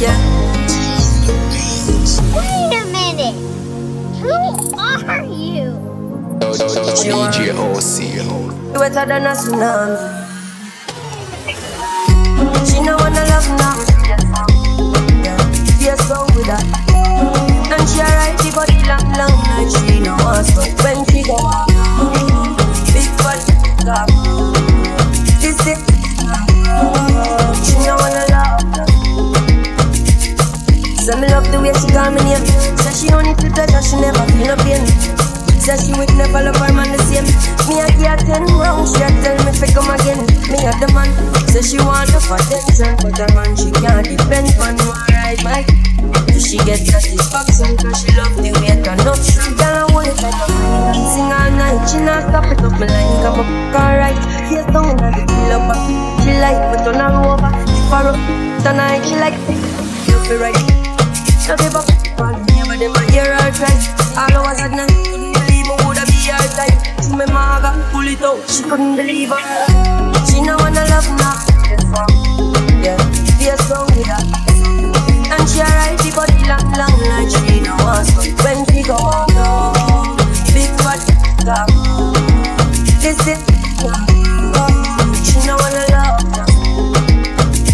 ya. Wait a minute. Who are you? DJ OC. Wetter than a tsunami. She no wanna love now. She call me name. Say she only feel pleasure, she never feel no pain. Say she would never love her man the same. Me a her ten rounds, she a tell me fi come again. Me a the man. Say she want the attention, but her man she can't depend on. Alright, Mike. She get satisfaction? Cause she love the way it turn up. She I want it like a Sing all night, she not stop it up. Me like I'm up, alright. Face down inna the killer back. She like me turn her over. If her up tonight, she like you feel right. She me maga, pull it out, she couldn't believe her. She no wanna love now. Yeah, be a song with her. And she ride the body long, long like she no want stop. When she go down, big fat cock. This is she no wanna love now.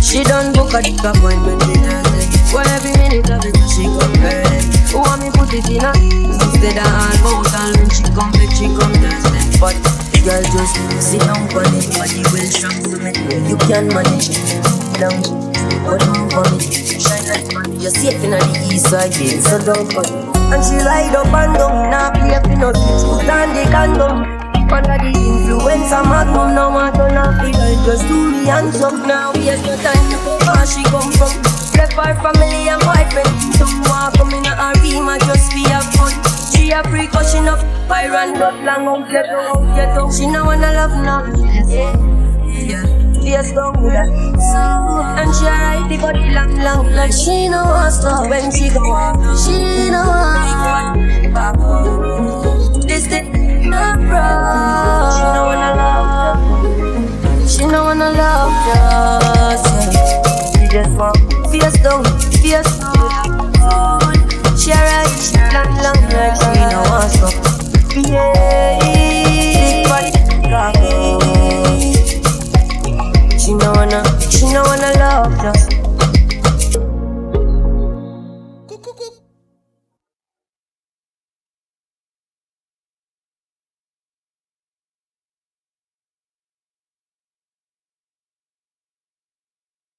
She done book a dick appointment with Thursday. Well, every minute of it, sit down for me, body well strong to me. You can manage it. Down, but for me. Shine like money, you're safe in the east side, babe. So for me. And she ride up and down, now play for no switch, put on the condom. Under the influence of magnum Now I turn off the light Just do me and jump Now here's no time to go Where she come from Left her family and boyfriend Some walk come in a Rima Just be have fun She a freak cause Byron, but long out get out get out. She no wanna love now. Yeah, yeah face down with her And she ride the body long long Like she know want stuff when she go out She know want. This thing no problem She know wanna love you She know wanna love you She just want face down, face down She ride long long long. she know no wanna love, no.